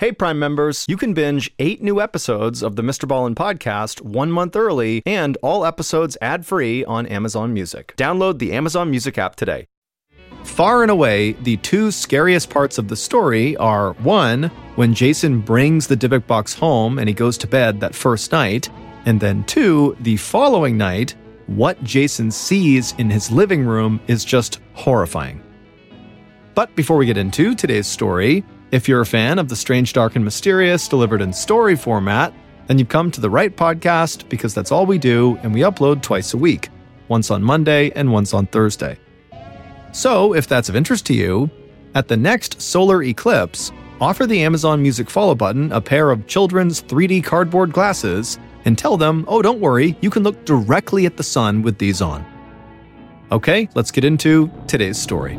Hey, Prime members, you can binge eight new episodes of the Mr. Ballen podcast one month early and all episodes ad free on Amazon Music. Download the Amazon Music app today. Far and away, the two scariest parts of the story are one, when Jason brings the Dybbuk box home and he goes to bed that first night, and then two, the following night, what Jason sees in his living room is just horrifying. But before we get into today's story, if you're a fan of the strange, dark, and mysterious delivered in story format, then you've come to the right podcast because that's all we do, and we upload twice a week once on Monday and once on Thursday. So, if that's of interest to you, at the next solar eclipse, offer the Amazon Music follow button a pair of children's 3D cardboard glasses and tell them, oh, don't worry, you can look directly at the sun with these on. Okay, let's get into today's story.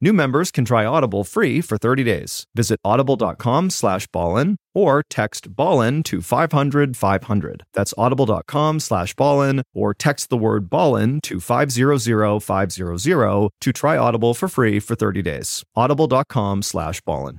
New members can try Audible free for 30 days. Visit audible.com slash ballen or text ballen to 500 500. That's audible.com slash ballen or text the word ballen to 500 500 to try Audible for free for 30 days. audible.com slash ballen.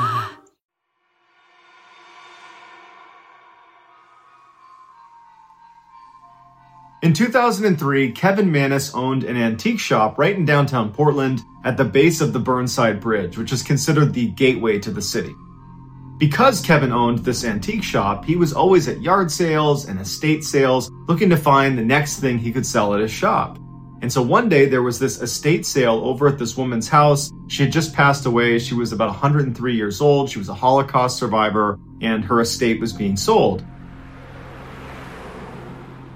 In 2003, Kevin Mannis owned an antique shop right in downtown Portland at the base of the Burnside Bridge, which is considered the gateway to the city. Because Kevin owned this antique shop, he was always at yard sales and estate sales looking to find the next thing he could sell at his shop. And so one day there was this estate sale over at this woman's house. She had just passed away. She was about 103 years old. She was a Holocaust survivor and her estate was being sold.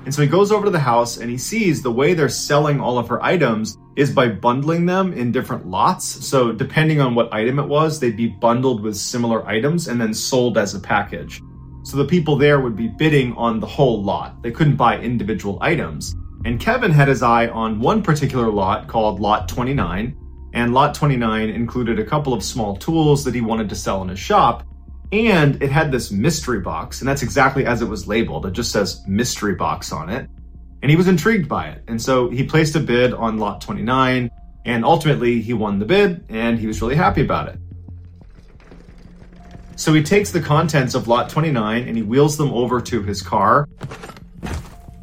And so he goes over to the house and he sees the way they're selling all of her items is by bundling them in different lots. So depending on what item it was, they'd be bundled with similar items and then sold as a package. So the people there would be bidding on the whole lot. They couldn't buy individual items. And Kevin had his eye on one particular lot called Lot 29. And Lot 29 included a couple of small tools that he wanted to sell in his shop. And it had this mystery box, and that's exactly as it was labeled. It just says mystery box on it. And he was intrigued by it. And so he placed a bid on lot 29, and ultimately he won the bid, and he was really happy about it. So he takes the contents of lot 29 and he wheels them over to his car.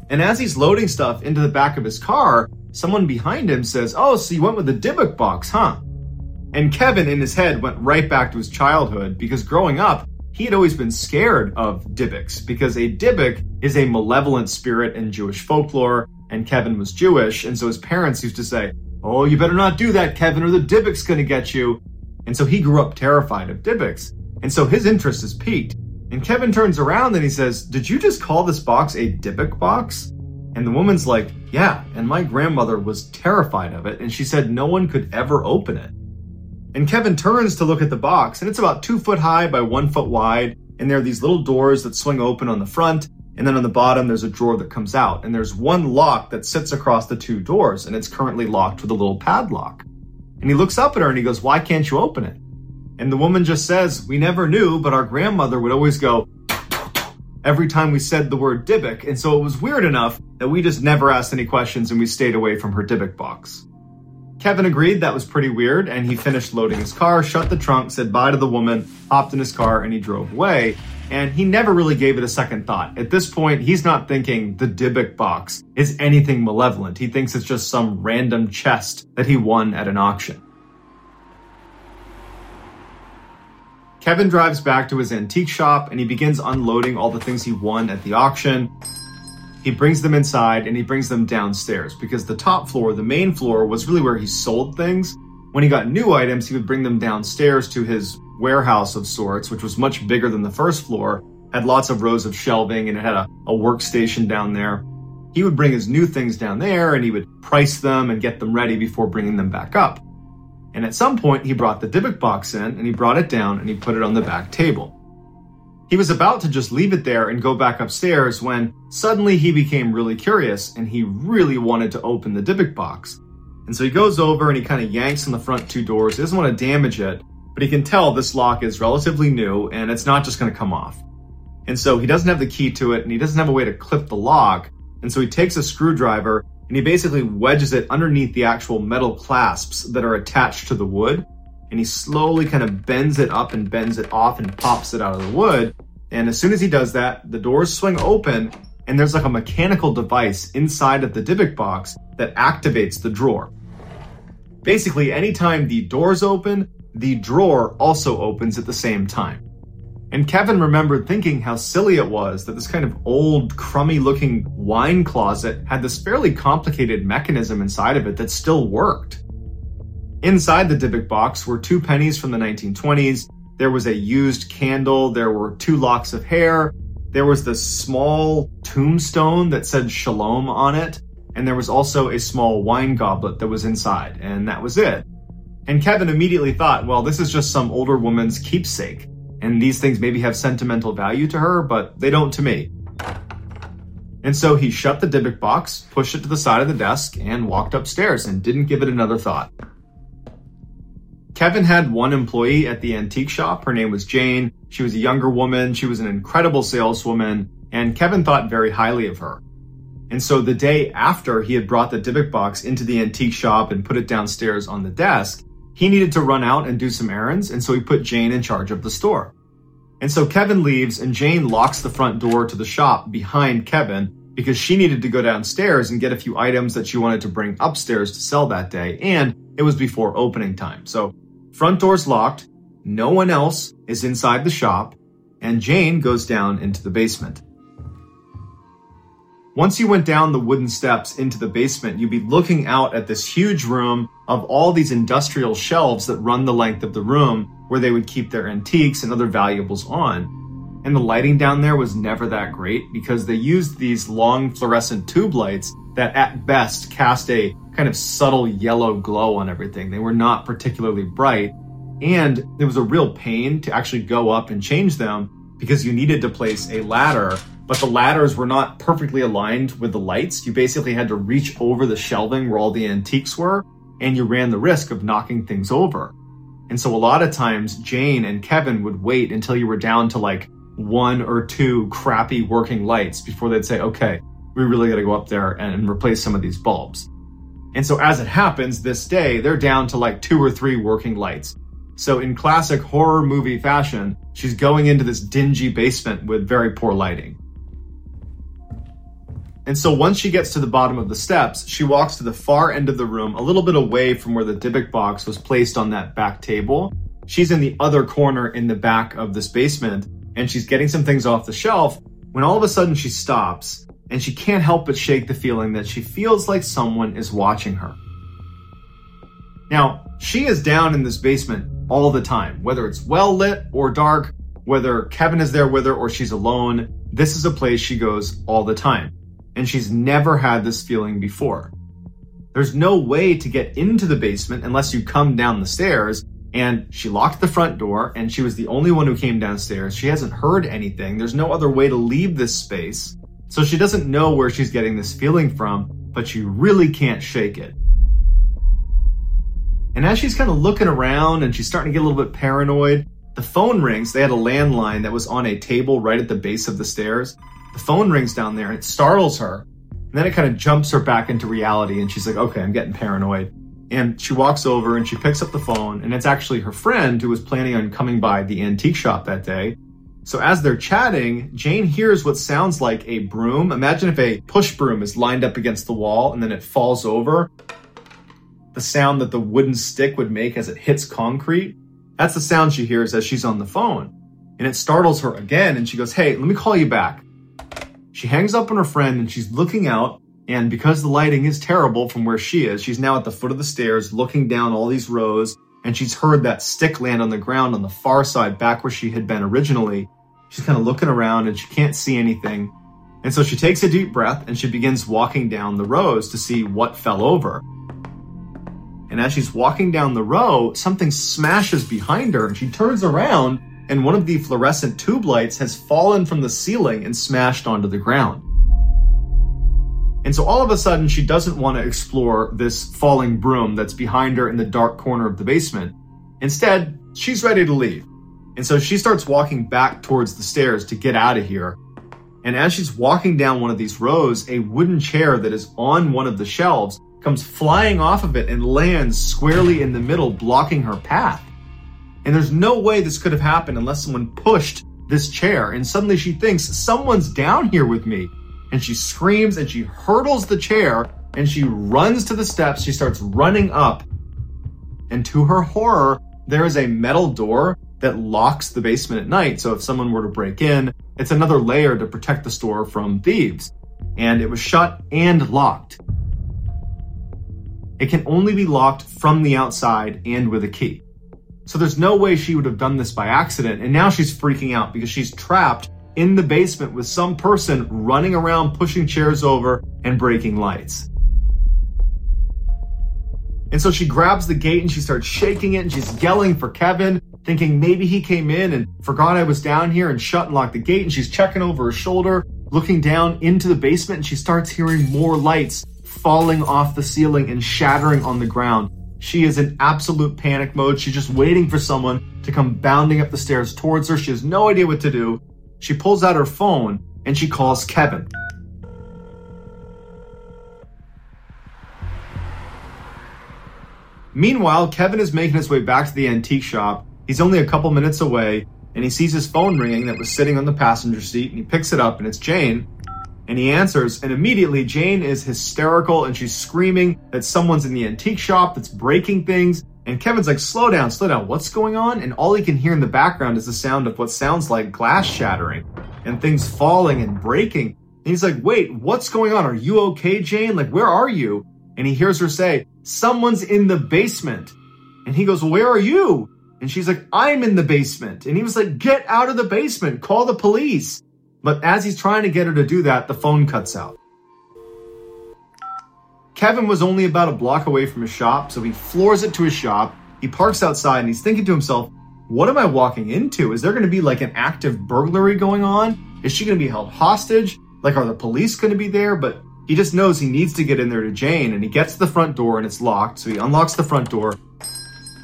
And as he's loading stuff into the back of his car, someone behind him says, Oh, so you went with the Dybbuk box, huh? And Kevin, in his head, went right back to his childhood because growing up, he had always been scared of Dybbuks because a Dybbuk is a malevolent spirit in Jewish folklore, and Kevin was Jewish, and so his parents used to say, Oh, you better not do that, Kevin, or the Dybbuk's gonna get you. And so he grew up terrified of Dybbuks. And so his interest is piqued. And Kevin turns around and he says, Did you just call this box a Dybbuk box? And the woman's like, Yeah, and my grandmother was terrified of it, and she said no one could ever open it. And Kevin turns to look at the box, and it's about two foot high by one foot wide. And there are these little doors that swing open on the front. And then on the bottom, there's a drawer that comes out. And there's one lock that sits across the two doors, and it's currently locked with a little padlock. And he looks up at her and he goes, Why can't you open it? And the woman just says, We never knew, but our grandmother would always go every time we said the word Dybbuk. And so it was weird enough that we just never asked any questions and we stayed away from her Dybbuk box. Kevin agreed that was pretty weird, and he finished loading his car, shut the trunk, said bye to the woman, hopped in his car, and he drove away. And he never really gave it a second thought. At this point, he's not thinking the Dybbuk box is anything malevolent. He thinks it's just some random chest that he won at an auction. Kevin drives back to his antique shop and he begins unloading all the things he won at the auction. He brings them inside and he brings them downstairs because the top floor, the main floor, was really where he sold things. When he got new items, he would bring them downstairs to his warehouse of sorts, which was much bigger than the first floor, had lots of rows of shelving, and it had a, a workstation down there. He would bring his new things down there and he would price them and get them ready before bringing them back up. And at some point, he brought the Dybbuk box in and he brought it down and he put it on the back table. He was about to just leave it there and go back upstairs when suddenly he became really curious and he really wanted to open the Dybbuk box. And so he goes over and he kind of yanks on the front two doors. He doesn't want to damage it, but he can tell this lock is relatively new and it's not just going to come off. And so he doesn't have the key to it and he doesn't have a way to clip the lock. And so he takes a screwdriver and he basically wedges it underneath the actual metal clasps that are attached to the wood and he slowly kind of bends it up and bends it off and pops it out of the wood. And as soon as he does that, the doors swing open and there's like a mechanical device inside of the Dybbuk box that activates the drawer. Basically, anytime the doors open, the drawer also opens at the same time. And Kevin remembered thinking how silly it was that this kind of old, crummy looking wine closet had this fairly complicated mechanism inside of it that still worked. Inside the Dybbuk box were two pennies from the 1920s. There was a used candle. There were two locks of hair. There was this small tombstone that said Shalom on it. And there was also a small wine goblet that was inside. And that was it. And Kevin immediately thought, well, this is just some older woman's keepsake. And these things maybe have sentimental value to her, but they don't to me. And so he shut the Dybbuk box, pushed it to the side of the desk, and walked upstairs and didn't give it another thought. Kevin had one employee at the antique shop. Her name was Jane. She was a younger woman. She was an incredible saleswoman, and Kevin thought very highly of her. And so the day after he had brought the Dybbuk box into the antique shop and put it downstairs on the desk, he needed to run out and do some errands, and so he put Jane in charge of the store. And so Kevin leaves, and Jane locks the front door to the shop behind Kevin because she needed to go downstairs and get a few items that she wanted to bring upstairs to sell that day, and it was before opening time. So Front door's locked, no one else is inside the shop, and Jane goes down into the basement. Once you went down the wooden steps into the basement, you'd be looking out at this huge room of all these industrial shelves that run the length of the room where they would keep their antiques and other valuables on. And the lighting down there was never that great because they used these long fluorescent tube lights that at best cast a kind of subtle yellow glow on everything. They were not particularly bright. And it was a real pain to actually go up and change them because you needed to place a ladder, but the ladders were not perfectly aligned with the lights. You basically had to reach over the shelving where all the antiques were, and you ran the risk of knocking things over. And so a lot of times, Jane and Kevin would wait until you were down to like one or two crappy working lights before they'd say, okay, we really got to go up there and replace some of these bulbs. And so as it happens this day, they're down to like two or three working lights. So in classic horror movie fashion, she's going into this dingy basement with very poor lighting. And so once she gets to the bottom of the steps, she walks to the far end of the room, a little bit away from where the Dybbuk box was placed on that back table. She's in the other corner in the back of this basement, and she's getting some things off the shelf when all of a sudden she stops and she can't help but shake the feeling that she feels like someone is watching her. Now, she is down in this basement all the time, whether it's well lit or dark, whether Kevin is there with her or she's alone. This is a place she goes all the time. And she's never had this feeling before. There's no way to get into the basement unless you come down the stairs. And she locked the front door and she was the only one who came downstairs. She hasn't heard anything. There's no other way to leave this space. So she doesn't know where she's getting this feeling from, but she really can't shake it. And as she's kind of looking around and she's starting to get a little bit paranoid, the phone rings. They had a landline that was on a table right at the base of the stairs. The phone rings down there and it startles her. And then it kind of jumps her back into reality and she's like, okay, I'm getting paranoid. And she walks over and she picks up the phone and it's actually her friend who was planning on coming by the antique shop that day. So as they're chatting, Jane hears what sounds like a broom. Imagine if a push broom is lined up against the wall and then it falls over the sound that the wooden stick would make as it hits concrete. That's the sound she hears as she's on the phone. And it startles her again, and she goes, Hey, let me call you back. She hangs up on her friend and she's looking out. And because the lighting is terrible from where she is, she's now at the foot of the stairs looking down all these rows. And she's heard that stick land on the ground on the far side, back where she had been originally. She's kind of looking around and she can't see anything. And so she takes a deep breath and she begins walking down the rows to see what fell over. And as she's walking down the row, something smashes behind her and she turns around and one of the fluorescent tube lights has fallen from the ceiling and smashed onto the ground. And so all of a sudden, she doesn't want to explore this falling broom that's behind her in the dark corner of the basement. Instead, she's ready to leave. And so she starts walking back towards the stairs to get out of here. And as she's walking down one of these rows, a wooden chair that is on one of the shelves comes flying off of it and lands squarely in the middle, blocking her path. And there's no way this could have happened unless someone pushed this chair. And suddenly she thinks, someone's down here with me. And she screams and she hurdles the chair and she runs to the steps. She starts running up. And to her horror, there is a metal door that locks the basement at night. So if someone were to break in, it's another layer to protect the store from thieves. And it was shut and locked. It can only be locked from the outside and with a key. So there's no way she would have done this by accident. And now she's freaking out because she's trapped in the basement with some person running around pushing chairs over and breaking lights. And so she grabs the gate and she starts shaking it and she's yelling for Kevin, thinking maybe he came in and forgot I was down here and shut and locked the gate. And she's checking over her shoulder, looking down into the basement, and she starts hearing more lights falling off the ceiling and shattering on the ground. She is in absolute panic mode. She's just waiting for someone to come bounding up the stairs towards her. She has no idea what to do. She pulls out her phone and she calls Kevin. Meanwhile, Kevin is making his way back to the antique shop. He's only a couple minutes away and he sees his phone ringing that was sitting on the passenger seat and he picks it up and it's Jane and he answers, and immediately Jane is hysterical and she's screaming that someone's in the antique shop that's breaking things. And Kevin's like, slow down, slow down, what's going on? And all he can hear in the background is the sound of what sounds like glass shattering and things falling and breaking. And he's like, wait, what's going on? Are you okay, Jane? Like, where are you? And he hears her say, someone's in the basement. And he goes, well, where are you? And she's like, I'm in the basement. And he was like, get out of the basement, call the police. But as he's trying to get her to do that, the phone cuts out. Kevin was only about a block away from his shop, so he floors it to his shop. He parks outside and he's thinking to himself, what am I walking into? Is there going to be like an active burglary going on? Is she going to be held hostage? Like, are the police going to be there? But he just knows he needs to get in there to Jane and he gets to the front door and it's locked. So he unlocks the front door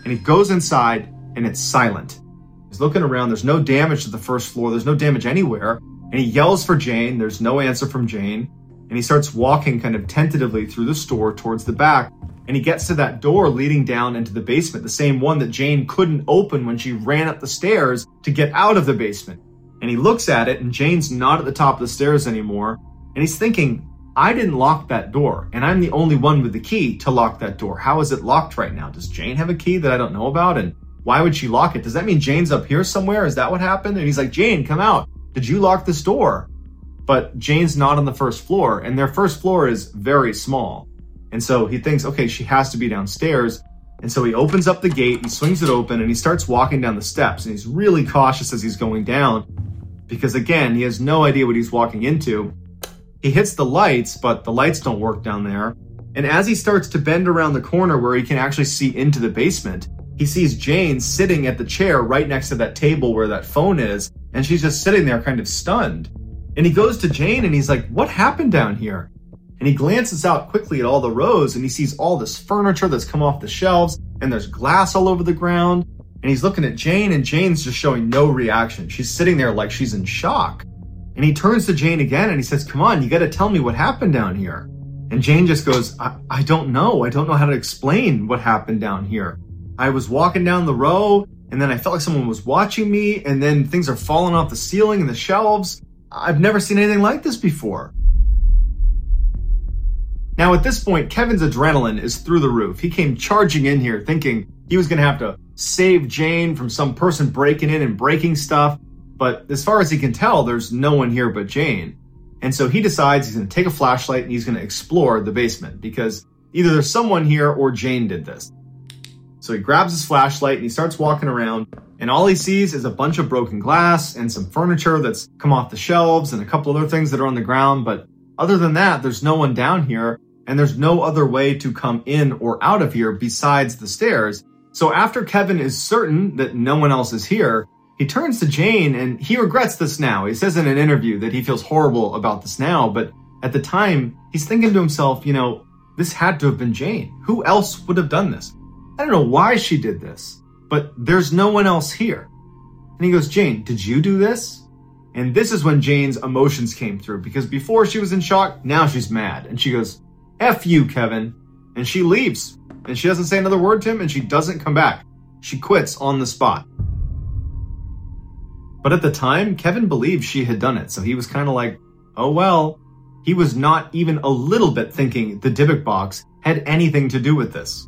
and he goes inside and it's silent. He's looking around. There's no damage to the first floor. There's no damage anywhere. And he yells for Jane. There's no answer from Jane. And he starts walking kind of tentatively through the store towards the back. And he gets to that door leading down into the basement, the same one that Jane couldn't open when she ran up the stairs to get out of the basement. And he looks at it, and Jane's not at the top of the stairs anymore. And he's thinking, I didn't lock that door, and I'm the only one with the key to lock that door. How is it locked right now? Does Jane have a key that I don't know about? And why would she lock it? Does that mean Jane's up here somewhere? Is that what happened? And he's like, Jane, come out. Did you lock this door? But Jane's not on the first floor, and their first floor is very small. And so he thinks, okay, she has to be downstairs. And so he opens up the gate, he swings it open, and he starts walking down the steps. And he's really cautious as he's going down because, again, he has no idea what he's walking into. He hits the lights, but the lights don't work down there. And as he starts to bend around the corner where he can actually see into the basement, he sees Jane sitting at the chair right next to that table where that phone is, and she's just sitting there kind of stunned. And he goes to Jane and he's like, What happened down here? And he glances out quickly at all the rows and he sees all this furniture that's come off the shelves and there's glass all over the ground. And he's looking at Jane and Jane's just showing no reaction. She's sitting there like she's in shock. And he turns to Jane again and he says, Come on, you got to tell me what happened down here. And Jane just goes, I, I don't know. I don't know how to explain what happened down here. I was walking down the row and then I felt like someone was watching me and then things are falling off the ceiling and the shelves. I've never seen anything like this before. Now, at this point, Kevin's adrenaline is through the roof. He came charging in here thinking he was going to have to save Jane from some person breaking in and breaking stuff. But as far as he can tell, there's no one here but Jane. And so he decides he's going to take a flashlight and he's going to explore the basement because either there's someone here or Jane did this. So he grabs his flashlight and he starts walking around and all he sees is a bunch of broken glass and some furniture that's come off the shelves and a couple other things that are on the ground. But other than that, there's no one down here and there's no other way to come in or out of here besides the stairs. So after Kevin is certain that no one else is here, he turns to Jane and he regrets this now. He says in an interview that he feels horrible about this now, but at the time, he's thinking to himself, you know, this had to have been Jane. Who else would have done this? I don't know why she did this, but there's no one else here. And he goes, Jane, did you do this? And this is when Jane's emotions came through because before she was in shock, now she's mad. And she goes, F you, Kevin. And she leaves. And she doesn't say another word to him and she doesn't come back. She quits on the spot. But at the time, Kevin believed she had done it, so he was kind of like, oh well. He was not even a little bit thinking the Dybbuk box had anything to do with this.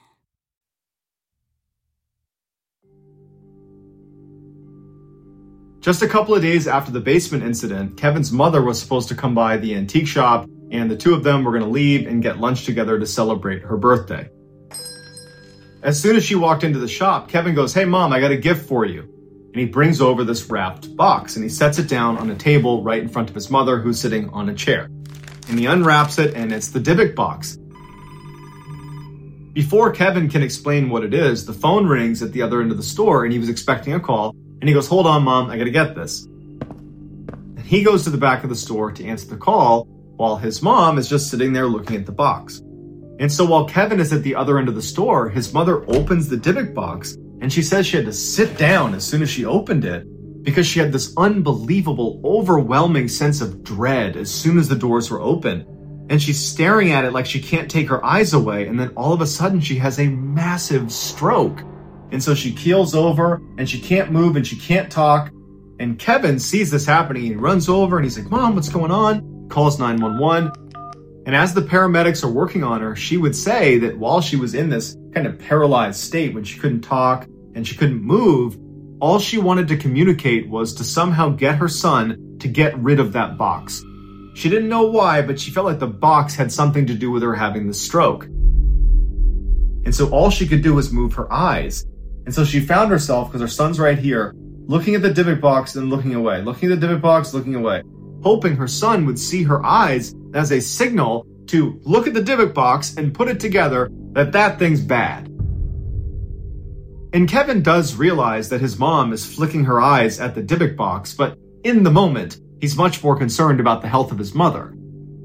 Just a couple of days after the basement incident, Kevin's mother was supposed to come by the antique shop, and the two of them were going to leave and get lunch together to celebrate her birthday. As soon as she walked into the shop, Kevin goes, Hey, mom, I got a gift for you. And he brings over this wrapped box and he sets it down on a table right in front of his mother, who's sitting on a chair. And he unwraps it, and it's the Dybbuk box. Before Kevin can explain what it is, the phone rings at the other end of the store, and he was expecting a call and he goes, Hold on, mom, I gotta get this. And he goes to the back of the store to answer the call while his mom is just sitting there looking at the box. And so while Kevin is at the other end of the store, his mother opens the Dybbuk box and she says she had to sit down as soon as she opened it because she had this unbelievable, overwhelming sense of dread as soon as the doors were open. And she's staring at it like she can't take her eyes away. And then all of a sudden, she has a massive stroke. And so she keels over and she can't move and she can't talk. And Kevin sees this happening. He runs over and he's like, Mom, what's going on? Calls 911. And as the paramedics are working on her, she would say that while she was in this kind of paralyzed state, when she couldn't talk and she couldn't move, all she wanted to communicate was to somehow get her son to get rid of that box. She didn't know why, but she felt like the box had something to do with her having the stroke. And so all she could do was move her eyes. And so she found herself, because her son's right here, looking at the Dybbuk box and looking away, looking at the Dybbuk box, looking away, hoping her son would see her eyes as a signal to look at the Dybbuk box and put it together that that thing's bad. And Kevin does realize that his mom is flicking her eyes at the Dybbuk box, but in the moment, he's much more concerned about the health of his mother.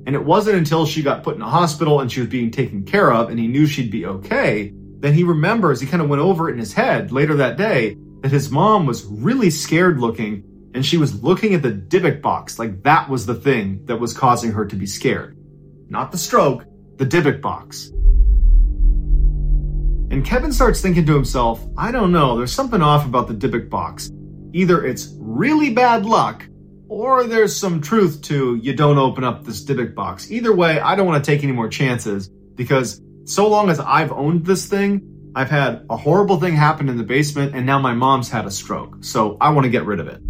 And it wasn't until she got put in a hospital and she was being taken care of and he knew she'd be okay, then he remembers, he kind of went over it in his head later that day, that his mom was really scared looking and she was looking at the Dybbuk box like that was the thing that was causing her to be scared. Not the stroke, the Dybbuk box. And Kevin starts thinking to himself, I don't know, there's something off about the Dybbuk box. Either it's really bad luck, or there's some truth to you don't open up this Dybbuk box. Either way, I don't want to take any more chances because so long as I've owned this thing, I've had a horrible thing happen in the basement and now my mom's had a stroke. So I want to get rid of it.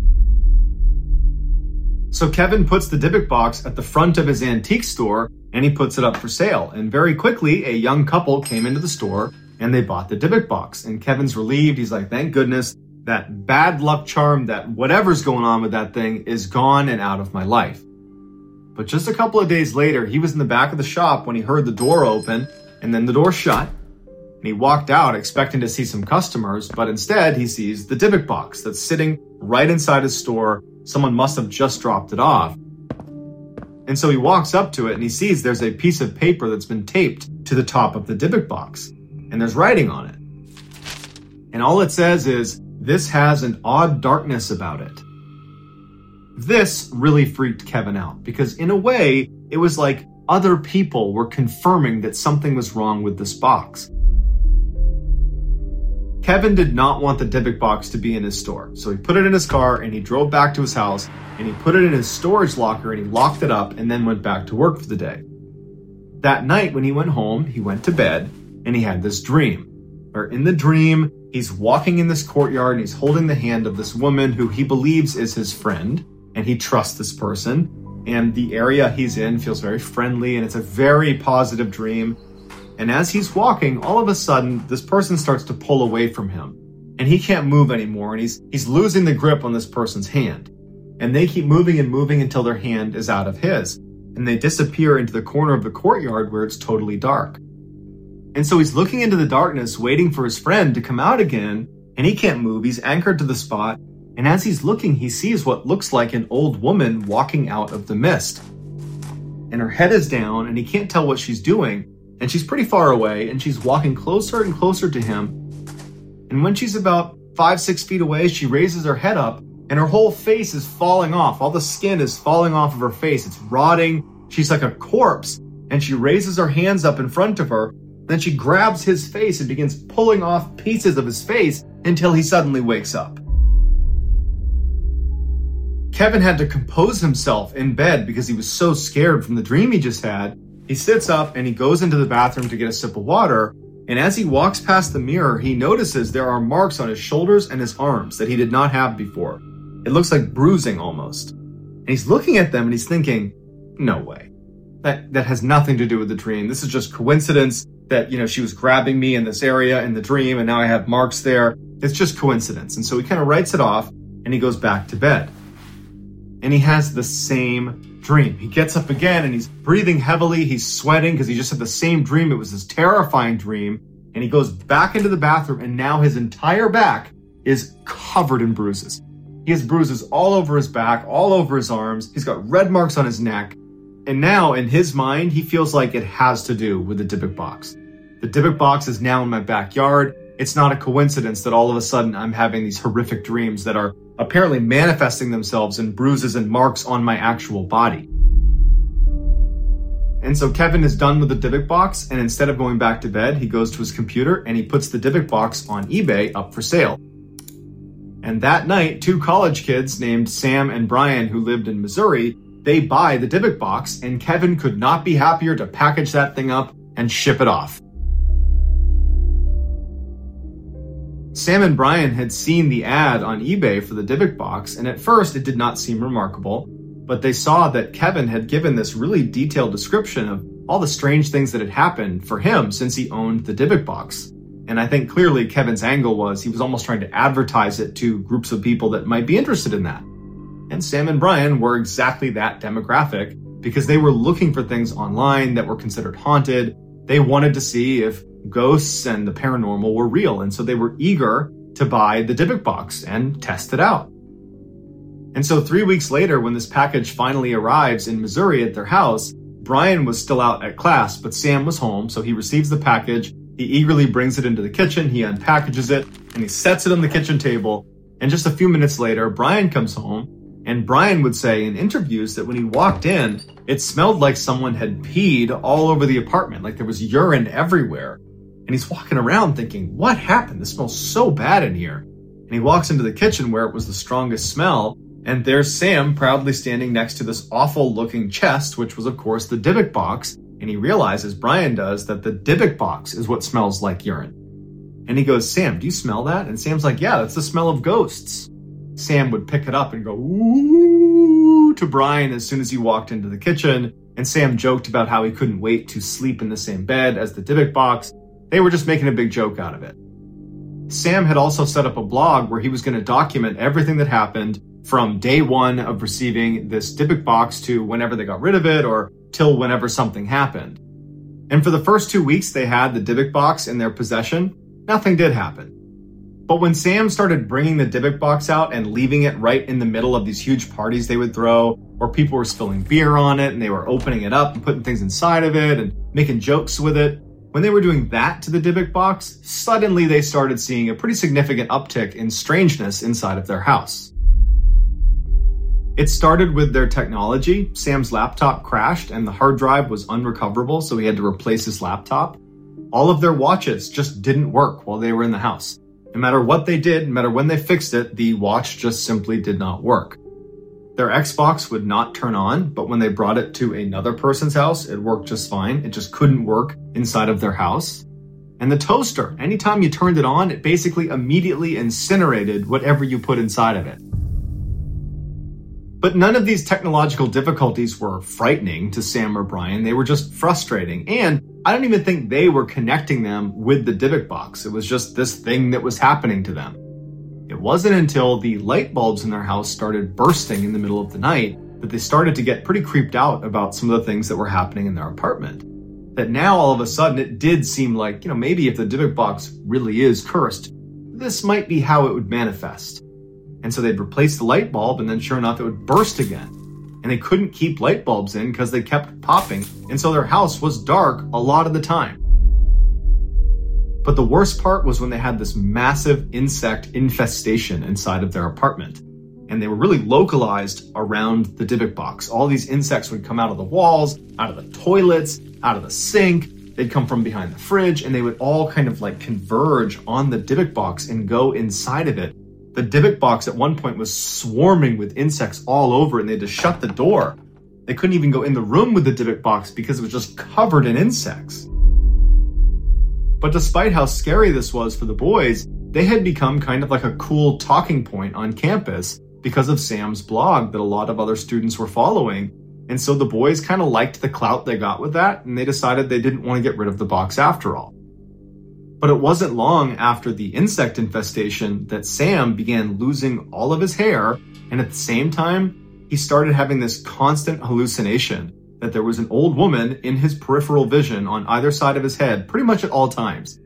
So Kevin puts the Dybbuk box at the front of his antique store and he puts it up for sale. And very quickly, a young couple came into the store and they bought the Dybbuk box. And Kevin's relieved. He's like, thank goodness that bad luck charm, that whatever's going on with that thing is gone and out of my life. But just a couple of days later, he was in the back of the shop when he heard the door open and then the door shut. And he walked out expecting to see some customers, but instead he sees the Dybbuk box that's sitting right inside his store. Someone must have just dropped it off. And so he walks up to it and he sees there's a piece of paper that's been taped to the top of the Dybbuk box and there's writing on it. And all it says is, this has an odd darkness about it. This really freaked Kevin out because, in a way, it was like other people were confirming that something was wrong with this box. Kevin did not want the Dybbuk box to be in his store, so he put it in his car and he drove back to his house and he put it in his storage locker and he locked it up and then went back to work for the day. That night, when he went home, he went to bed and he had this dream. Or in the dream, he's walking in this courtyard and he's holding the hand of this woman who he believes is his friend, and he trusts this person. And the area he's in feels very friendly, and it's a very positive dream. And as he's walking, all of a sudden, this person starts to pull away from him, and he can't move anymore, and he's he's losing the grip on this person's hand. And they keep moving and moving until their hand is out of his, and they disappear into the corner of the courtyard where it's totally dark. And so he's looking into the darkness, waiting for his friend to come out again, and he can't move. He's anchored to the spot. And as he's looking, he sees what looks like an old woman walking out of the mist. And her head is down, and he can't tell what she's doing. And she's pretty far away, and she's walking closer and closer to him. And when she's about five, six feet away, she raises her head up, and her whole face is falling off. All the skin is falling off of her face. It's rotting. She's like a corpse. And she raises her hands up in front of her, then she grabs his face and begins pulling off pieces of his face until he suddenly wakes up. Kevin had to compose himself in bed because he was so scared from the dream he just had. He sits up and he goes into the bathroom to get a sip of water. And as he walks past the mirror, he notices there are marks on his shoulders and his arms that he did not have before. It looks like bruising almost. And he's looking at them and he's thinking, no way. That, that has nothing to do with the dream. This is just coincidence that, you know, she was grabbing me in this area in the dream and now I have marks there. It's just coincidence. And so he kind of writes it off and he goes back to bed. And he has the same dream. He gets up again and he's breathing heavily. He's sweating because he just had the same dream. It was this terrifying dream. And he goes back into the bathroom and now his entire back is covered in bruises. He has bruises all over his back, all over his arms. He's got red marks on his neck. And now, in his mind, he feels like it has to do with the Dybbuk box. The Dybbuk box is now in my backyard. It's not a coincidence that all of a sudden I'm having these horrific dreams that are apparently manifesting themselves in bruises and marks on my actual body. And so Kevin is done with the Dybbuk box, and instead of going back to bed, he goes to his computer and he puts the Dybbuk box on eBay up for sale. And that night, two college kids named Sam and Brian, who lived in Missouri, they buy the Dybbuk box, and Kevin could not be happier to package that thing up and ship it off. Sam and Brian had seen the ad on eBay for the Dybbuk box, and at first it did not seem remarkable, but they saw that Kevin had given this really detailed description of all the strange things that had happened for him since he owned the Dybbuk box. And I think clearly Kevin's angle was he was almost trying to advertise it to groups of people that might be interested in that. And Sam and Brian were exactly that demographic because they were looking for things online that were considered haunted. They wanted to see if ghosts and the paranormal were real. And so they were eager to buy the Dybbuk box and test it out. And so three weeks later, when this package finally arrives in Missouri at their house, Brian was still out at class, but Sam was home, so he receives the package. He eagerly brings it into the kitchen, he unpackages it, and he sets it on the kitchen table. And just a few minutes later, Brian comes home, and Brian would say in interviews that when he walked in, it smelled like someone had peed all over the apartment, like there was urine everywhere. And he's walking around thinking, what happened? This smells so bad in here. And he walks into the kitchen where it was the strongest smell, and there's Sam proudly standing next to this awful looking chest, which was, of course, the Dybbuk box. And he realizes, Brian does, that the Dybbuk box is what smells like urine. And he goes, Sam, do you smell that? And Sam's like, yeah, that's the smell of ghosts. Sam would pick it up and go, ooh, to Brian as soon as he walked into the kitchen. And Sam joked about how he couldn't wait to sleep in the same bed as the Dybbuk box. They were just making a big joke out of it. Sam had also set up a blog where he was going to document everything that happened from day one of receiving this Dybbuk box to whenever they got rid of it or till whenever something happened. And for the first two weeks they had the Dybbuk box in their possession, nothing did happen. But when Sam started bringing the Dybbuk box out and leaving it right in the middle of these huge parties they would throw, where people were spilling beer on it and they were opening it up and putting things inside of it and making jokes with it, when they were doing that to the Dybbuk box, suddenly they started seeing a pretty significant uptick in strangeness inside of their house. It started with their technology. Sam's laptop crashed and the hard drive was unrecoverable, so he had to replace his laptop. All of their watches just didn't work while they were in the house. No matter what they did, no matter when they fixed it, the watch just simply did not work. Their Xbox would not turn on, but when they brought it to another person's house, it worked just fine. It just couldn't work inside of their house. And the toaster, anytime you turned it on, it basically immediately incinerated whatever you put inside of it. But none of these technological difficulties were frightening to Sam or Brian. They were just frustrating. And I don't even think they were connecting them with the Dybbuk box. It was just this thing that was happening to them. It wasn't until the light bulbs in their house started bursting in the middle of the night that they started to get pretty creeped out about some of the things that were happening in their apartment. That now all of a sudden it did seem like, you know, maybe if the Dybbuk box really is cursed, this might be how it would manifest. And so they'd replace the light bulb, and then sure enough, it would burst again. And they couldn't keep light bulbs in because they kept popping. And so their house was dark a lot of the time. But the worst part was when they had this massive insect infestation inside of their apartment. And they were really localized around the Dybbuk box. All these insects would come out of the walls, out of the toilets, out of the sink. They'd come from behind the fridge, and they would all kind of like converge on the Dybbuk box and go inside of it the Dybbuk box at one point was swarming with insects all over, and they had to shut the door. They couldn't even go in the room with the Dybbuk box because it was just covered in insects. But despite how scary this was for the boys, they had become kind of like a cool talking point on campus because of Sam's blog that a lot of other students were following. And so the boys kind of liked the clout they got with that, and they decided they didn't want to get rid of the box after all. But it wasn't long after the insect infestation that Sam began losing all of his hair, and at the same time, he started having this constant hallucination that there was an old woman in his peripheral vision on either side of his head pretty much at all times.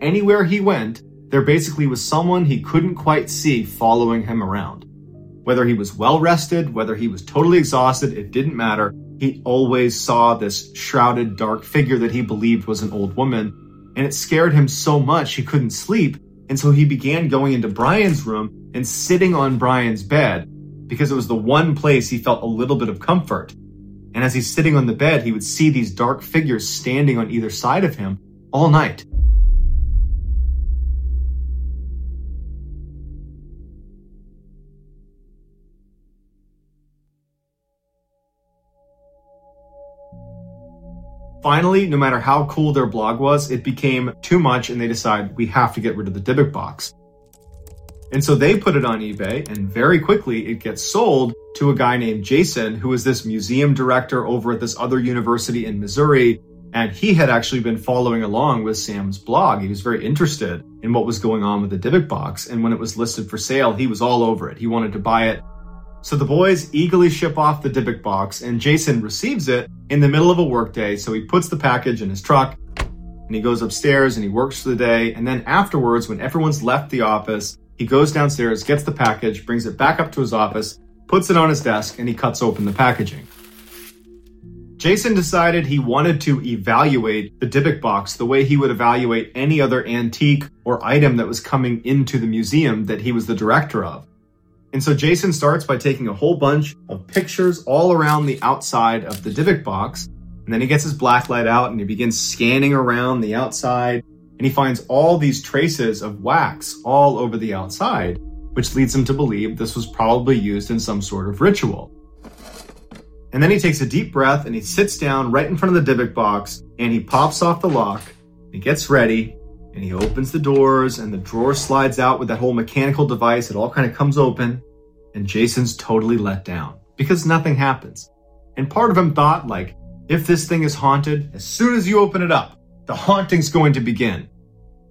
Anywhere he went, there basically was someone he couldn't quite see following him around. Whether he was well rested, whether he was totally exhausted, it didn't matter. He always saw this shrouded dark figure that he believed was an old woman and it scared him so much he couldn't sleep. And so he began going into Brian's room and sitting on Brian's bed because it was the one place he felt a little bit of comfort. And as he's sitting on the bed, he would see these dark figures standing on either side of him all night. Finally, no matter how cool their blog was, it became too much and they decide we have to get rid of the Dybbuk box. And so they put it on eBay and very quickly it gets sold to a guy named Jason, who is this museum director over at this other university in Missouri. And he had actually been following along with Sam's blog. He was very interested in what was going on with the Dybbuk box. And when it was listed for sale, he was all over it. He wanted to buy it. So the boys eagerly ship off the Dybbuk box, and Jason receives it in the middle of a workday. So he puts the package in his truck, and he goes upstairs and he works for the day. And then afterwards, when everyone's left the office, he goes downstairs, gets the package, brings it back up to his office, puts it on his desk, and he cuts open the packaging. Jason decided he wanted to evaluate the Dybbuk box the way he would evaluate any other antique or item that was coming into the museum that he was the director of. And so Jason starts by taking a whole bunch of pictures all around the outside of the Dybbuk box. And then he gets his blacklight out and he begins scanning around the outside. And he finds all these traces of wax all over the outside, which leads him to believe this was probably used in some sort of ritual. And then he takes a deep breath and he sits down right in front of the Dybbuk box and he pops off the lock. He gets ready and he opens the doors and the drawer slides out with that whole mechanical device. It all kind of comes open and Jason's totally let down because nothing happens. And part of him thought like, if this thing is haunted, as soon as you open it up, the haunting's going to begin.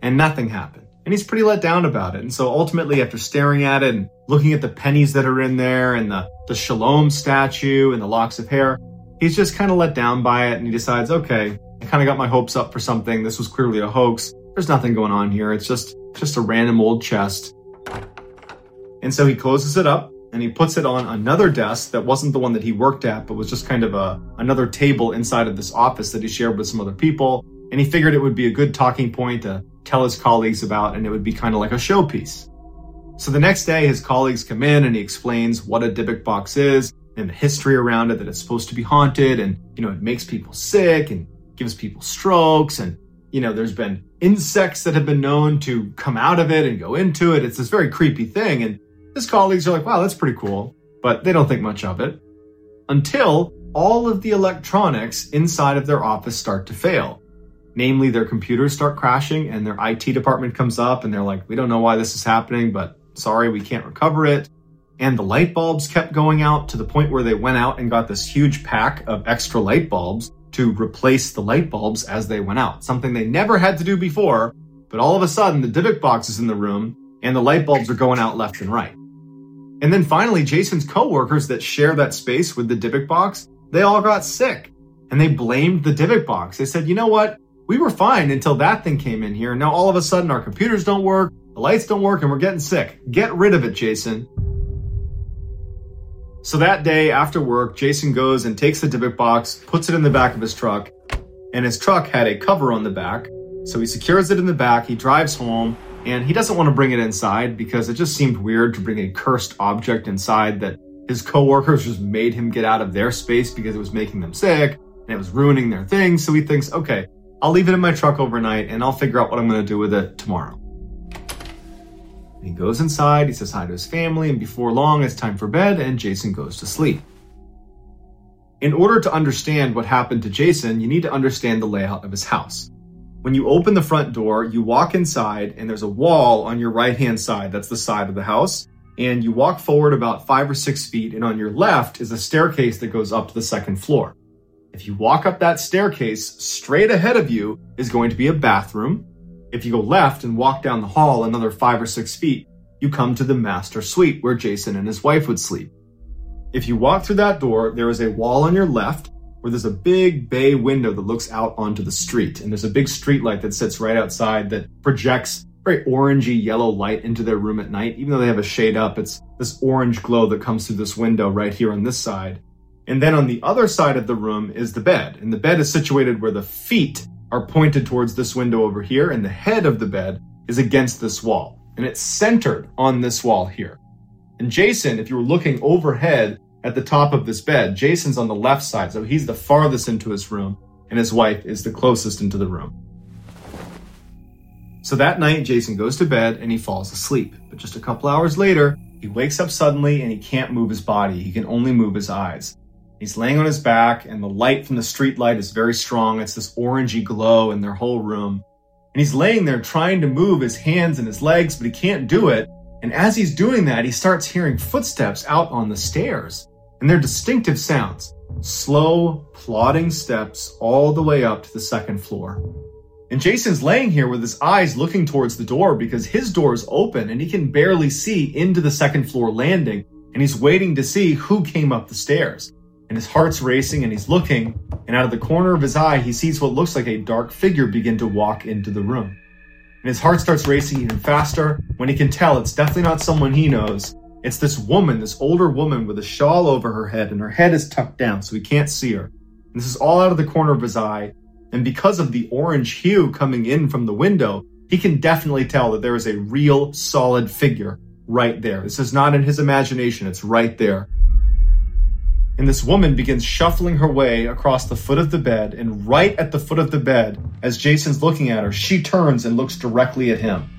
And nothing happened and he's pretty let down about it. And so ultimately, after staring at it and looking at the pennies that are in there and the, the Shalom statue and the locks of hair, he's just kind of let down by it and he decides, okay, I kind of got my hopes up for something. This was clearly a hoax. There's nothing going on here. It's just, just a random old chest. And so he closes it up and he puts it on another desk that wasn't the one that he worked at, but was just kind of a, another table inside of this office that he shared with some other people. And he figured it would be a good talking point to tell his colleagues about, and it would be kind of like a showpiece. So the next day, his colleagues come in and he explains what a Dybbuk box is and the history around it, that it's supposed to be haunted and, you know, it makes people sick and gives people strokes. And, you know, there's been insects that have been known to come out of it and go into it. It's this very creepy thing. And his colleagues are like, wow, that's pretty cool. But they don't think much of it until all of the electronics inside of their office start to fail. Namely, their computers start crashing and their IT department comes up and they're like, we don't know why this is happening, but sorry, we can't recover it. And the light bulbs kept going out to the point where they went out and got this huge pack of extra light bulbs to replace the light bulbs as they went out. Something they never had to do before, but all of a sudden the Dybbuk box is in the room and the light bulbs are going out left and right. And then finally, Jason's coworkers that share that space with the Dybbuk box, they all got sick and they blamed the Dybbuk box. They said, you know what? We were fine until that thing came in here. Now all of a sudden our computers don't work, the lights don't work, and we're getting sick. Get rid of it, Jason. So that day after work, Jason goes and takes the Dybbuk box, puts it in the back of his truck, and his truck had a cover on the back. So he secures it in the back, he drives home, and he doesn't want to bring it inside because it just seemed weird to bring a cursed object inside that his coworkers just made him get out of their space because it was making them sick and it was ruining their things. So he thinks, okay, I'll leave it in my truck overnight and I'll figure out what I'm going to do with it tomorrow. And he goes inside, he says hi to his family, and before long, it's time for bed, and Jason goes to sleep. In order to understand what happened to Jason, you need to understand the layout of his house. When you open the front door, you walk inside, and there's a wall on your right hand side. That's the side of the house. And you walk forward about five or six feet, and on your left is a staircase that goes up to the second floor. If you walk up that staircase, straight ahead of you is going to be a bathroom. If you go left and walk down the hall another five or six feet, you come to the master suite where Jason and his wife would sleep. If you walk through that door, there is a wall on your left where there's a big bay window that looks out onto the street. And there's a big street light that sits right outside that projects very orangey yellow light into their room at night. Even though they have a shade up, it's this orange glow that comes through this window right here on this side. And then on the other side of the room is the bed. And the bed is situated where the feet are pointed towards this window over here, and the head of the bed is against this wall. And it's centered on this wall here. And Jason, if you were looking overhead at the top of this bed, Jason's on the left side, so he's the farthest into his room, and his wife is the closest into the room. So that night, Jason goes to bed and he falls asleep. But just a couple hours later, he wakes up suddenly and he can't move his body. He can only move his eyes. He's laying on his back, and the light from the street light is very strong. It's this orangey glow in their whole room. And he's laying there trying to move his hands and his legs, but he can't do it. And as he's doing that, he starts hearing footsteps out on the stairs. And they're distinctive sounds slow, plodding steps all the way up to the second floor. And Jason's laying here with his eyes looking towards the door because his door is open and he can barely see into the second floor landing. And he's waiting to see who came up the stairs and his heart's racing and he's looking, and out of the corner of his eye, he sees what looks like a dark figure begin to walk into the room. And his heart starts racing even faster when he can tell it's definitely not someone he knows. It's this woman, this older woman with a shawl over her head, and her head is tucked down so he can't see her. This is all out of the corner of his eye. And because of the orange hue coming in from the window, he can definitely tell that there is a real solid figure right there. This is not in his imagination, it's right there. And this woman begins shuffling her way across the foot of the bed, and right at the foot of the bed, as Jason's looking at her, she turns and looks directly at him.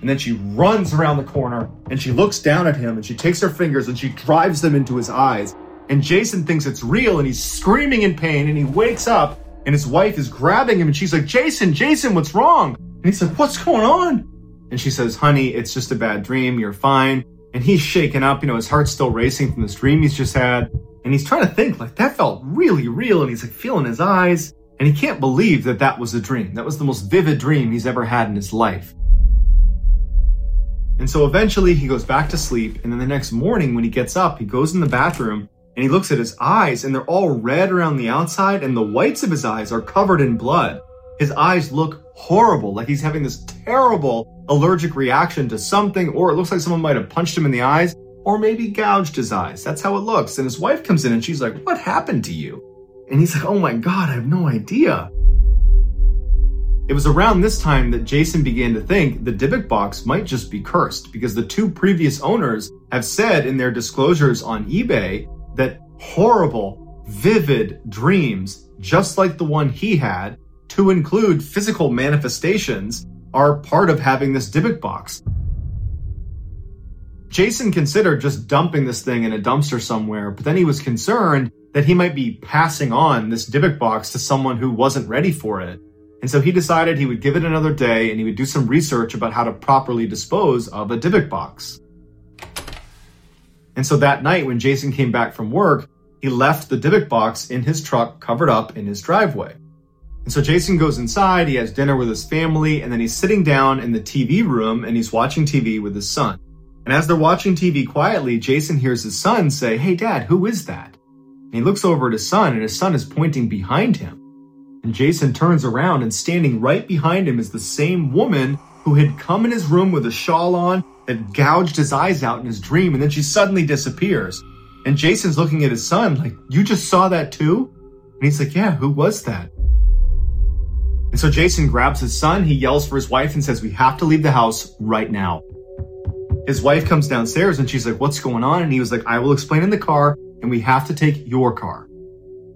And then she runs around the corner and she looks down at him and she takes her fingers and she drives them into his eyes. And Jason thinks it's real and he's screaming in pain and he wakes up and his wife is grabbing him and she's like, Jason, Jason, what's wrong? And he's like, what's going on? And she says, honey, it's just a bad dream. You're fine. And he's shaken up. You know, his heart's still racing from this dream he's just had. And he's trying to think, like, that felt really real. And he's like feeling his eyes. And he can't believe that that was a dream. That was the most vivid dream he's ever had in his life. And so eventually he goes back to sleep. And then the next morning, when he gets up, he goes in the bathroom and he looks at his eyes, and they're all red around the outside, and the whites of his eyes are covered in blood. His eyes look horrible, like he's having this terrible allergic reaction to something, or it looks like someone might have punched him in the eyes, or maybe gouged his eyes. That's how it looks. And his wife comes in and she's like, What happened to you? And he's like, Oh my God, I have no idea. It was around this time that Jason began to think the Dybbuk box might just be cursed because the two previous owners have said in their disclosures on eBay that horrible, vivid dreams, just like the one he had, to include physical manifestations, are part of having this Dybbuk box. Jason considered just dumping this thing in a dumpster somewhere, but then he was concerned that he might be passing on this Dybbuk box to someone who wasn't ready for it. And so he decided he would give it another day and he would do some research about how to properly dispose of a Dybbuk box. And so that night, when Jason came back from work, he left the Dybbuk box in his truck covered up in his driveway. And so Jason goes inside, he has dinner with his family, and then he's sitting down in the TV room and he's watching TV with his son. And as they're watching TV quietly, Jason hears his son say, Hey dad, who is that? And he looks over at his son and his son is pointing behind him. And Jason turns around and standing right behind him is the same woman who had come in his room with a shawl on that gouged his eyes out in his dream, and then she suddenly disappears. And Jason's looking at his son like, You just saw that too? And he's like, Yeah, who was that? And so Jason grabs his son, he yells for his wife and says, We have to leave the house right now. His wife comes downstairs and she's like, What's going on? And he was like, I will explain in the car, and we have to take your car.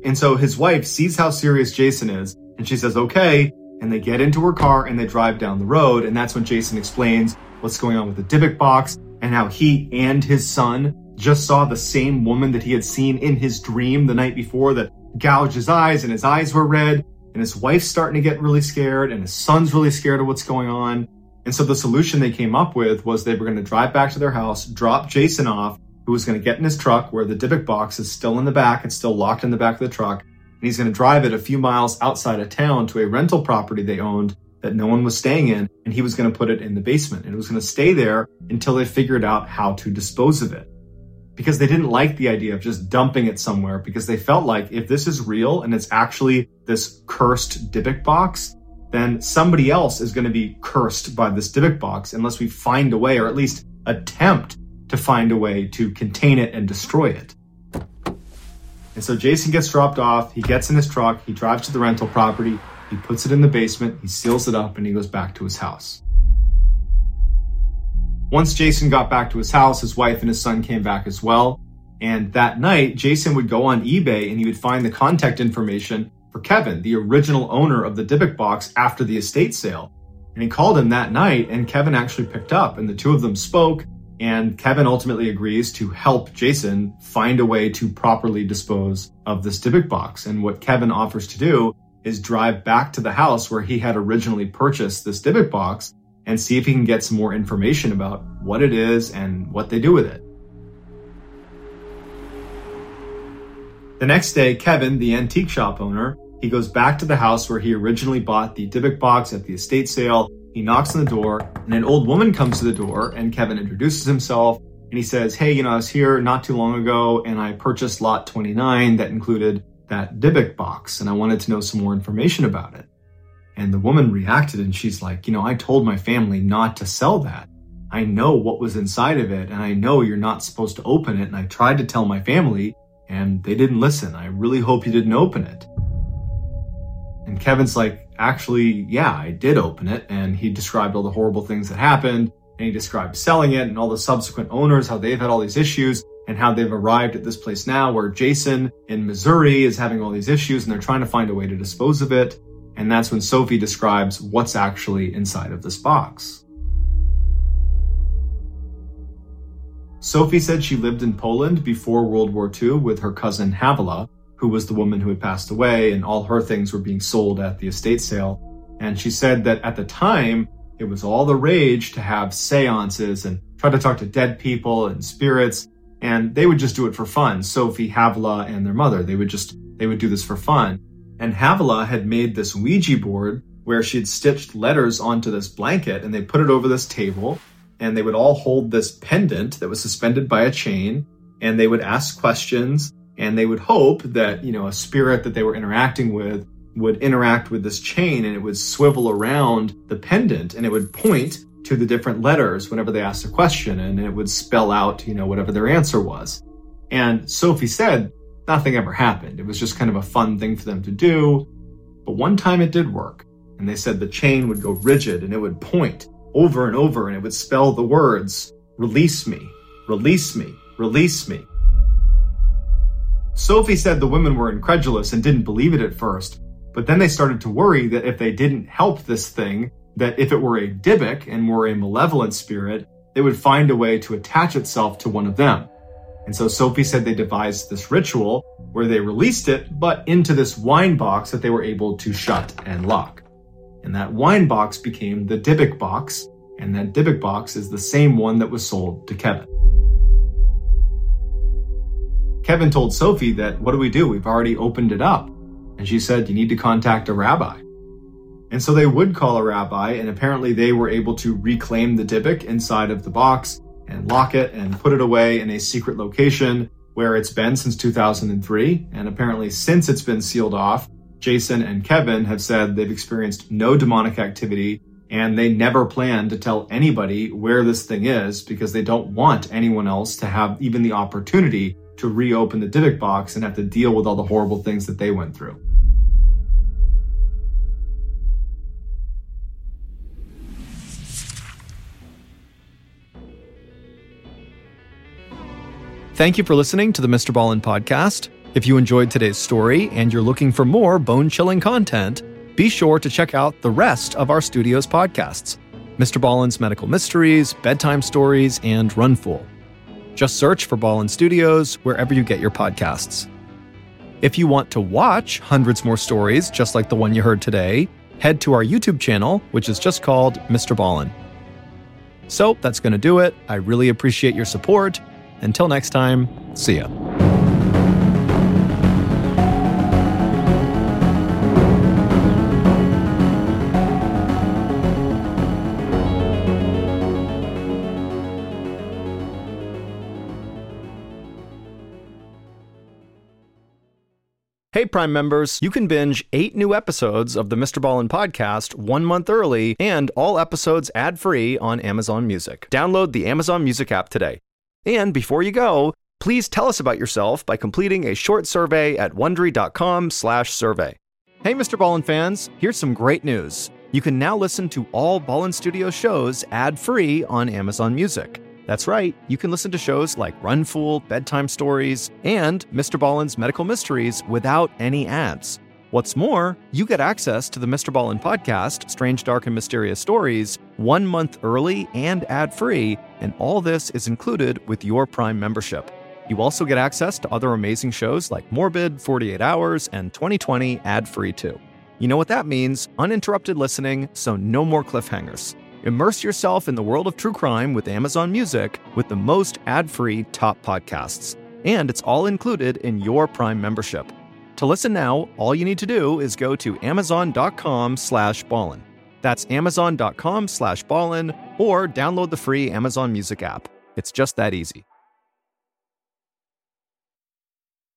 And so his wife sees how serious Jason is, and she says, Okay. And they get into her car and they drive down the road. And that's when Jason explains what's going on with the Dybbuk box and how he and his son just saw the same woman that he had seen in his dream the night before that gouged his eyes and his eyes were red. And his wife's starting to get really scared and his son's really scared of what's going on. And so the solution they came up with was they were going to drive back to their house, drop Jason off, who was going to get in his truck where the Dybbuk box is still in the back. It's still locked in the back of the truck. And he's going to drive it a few miles outside of town to a rental property they owned that no one was staying in, and he was going to put it in the basement. And it was going to stay there until they figured out how to dispose of it. Because they didn't like the idea of just dumping it somewhere, because they felt like if this is real and it's actually this cursed Dybbuk box, then somebody else is going to be cursed by this Dybbuk box unless we find a way, or at least attempt to find a way to contain it and destroy it. And so Jason gets dropped off, he gets in his truck, he drives to the rental property, he puts it in the basement, he seals it up, and he goes back to his house. Once Jason got back to his house, his wife and his son came back as well. And that night, Jason would go on eBay and he would find the contact information for Kevin, the original owner of the Dybbuk box after the estate sale. And he called him that night, and Kevin actually picked up, and the two of them spoke. And Kevin ultimately agrees to help Jason find a way to properly dispose of this Dybbuk box. And what Kevin offers to do is drive back to the house where he had originally purchased this Dybbuk box and see if he can get some more information about what it is and what they do with it. The next day, Kevin, the antique shop owner, he goes back to the house where he originally bought the Dybbuk box at the estate sale. He knocks on the door, and an old woman comes to the door, and Kevin introduces himself, and he says, Hey, you know, I was here not too long ago, and I purchased lot 29 that included that Dybbuk box and I wanted to know some more information about it. And the woman reacted and she's like, you know, I told my family not to sell that. I know what was inside of it and I know you're not supposed to open it. And I tried to tell my family and they didn't listen. I really hope you didn't open it. And Kevin's like, actually, yeah, I did open it. And he described all the horrible things that happened. And he described selling it and all the subsequent owners, how they've had all these issues and how they've arrived at this place now where Jason in Missouri is having all these issues and they're trying to find a way to dispose of it. And that's when Sophie describes what's actually inside of this box. Sophie said she lived in Poland before World War II with her cousin Havila, who was the woman who had passed away, and all her things were being sold at the estate sale. And she said that at the time, it was all the rage to have seances and try to talk to dead people and spirits, and they would just do it for fun. Sophie, Havila, and their mother, they would just, they would do this for fun. And Havila had made this Ouija board where she had stitched letters onto this blanket and they put it over this table and they would all hold this pendant that was suspended by a chain and they would ask questions and they would hope that, you know, a spirit that they were interacting with would interact with this chain and it would swivel around the pendant and it would point to the different letters whenever they asked a question and it would spell out, you know, whatever their answer was. And Sophie said nothing ever happened. It was just kind of a fun thing for them to do. But one time it did work. And they said the chain would go rigid and it would point over and over, and it would spell the words, release me, release me, release me. Sophie said the women were incredulous and didn't believe it at first, but then they started to worry that if they didn't help this thing, that if it were a Dybbuk and were a malevolent spirit, it would find a way to attach itself to one of them. And so Sophie said they devised this ritual where they released it, but into this wine box that they were able to shut and lock. And that wine box became the Dybbuk box, and that Dybbuk box is the same one that was sold to Kevin. Kevin told Sophie that, What do we do? We've already opened it up. And she said, You need to contact a rabbi. And so they would call a rabbi, and apparently they were able to reclaim the Dybbuk inside of the box and lock it and put it away in a secret location where it's been since 2003. And apparently, since it's been sealed off, Jason and Kevin have said they've experienced no demonic activity and they never plan to tell anybody where this thing is because they don't want anyone else to have even the opportunity to reopen the Dybbuk box and have to deal with all the horrible things that they went through. Thank you for listening to the Mr. Ballen podcast. If you enjoyed today's story and you're looking for more bone chilling content, be sure to check out the rest of our studio's podcasts Mr. Ballen's Medical Mysteries, Bedtime Stories, and Runfool. Just search for Ballen Studios wherever you get your podcasts. If you want to watch hundreds more stories just like the one you heard today, head to our YouTube channel, which is just called Mr. Ballen. So that's going to do it. I really appreciate your support. Until next time, see ya. Hey, Prime members, you can binge eight new episodes of the Mr. Ballen podcast one month early and all episodes ad free on Amazon Music. Download the Amazon Music app today. And before you go, please tell us about yourself by completing a short survey at wondery.com/slash survey. Hey, Mr. Ballen fans, here's some great news. You can now listen to all Ballen Studio shows ad free on Amazon Music. That's right, you can listen to shows like Run Fool, Bedtime Stories, and Mr. Ballen's Medical Mysteries without any ads. What's more, you get access to the Mr. Ballen podcast, Strange, Dark, and Mysterious Stories, one month early and ad free, and all this is included with your Prime membership. You also get access to other amazing shows like Morbid, 48 Hours, and 2020 ad free too. You know what that means uninterrupted listening, so no more cliffhangers. Immerse yourself in the world of true crime with Amazon Music with the most ad-free top podcasts. And it's all included in your Prime membership. To listen now, all you need to do is go to amazon.com slash ballen. That's amazon.com slash ballen or download the free Amazon Music app. It's just that easy.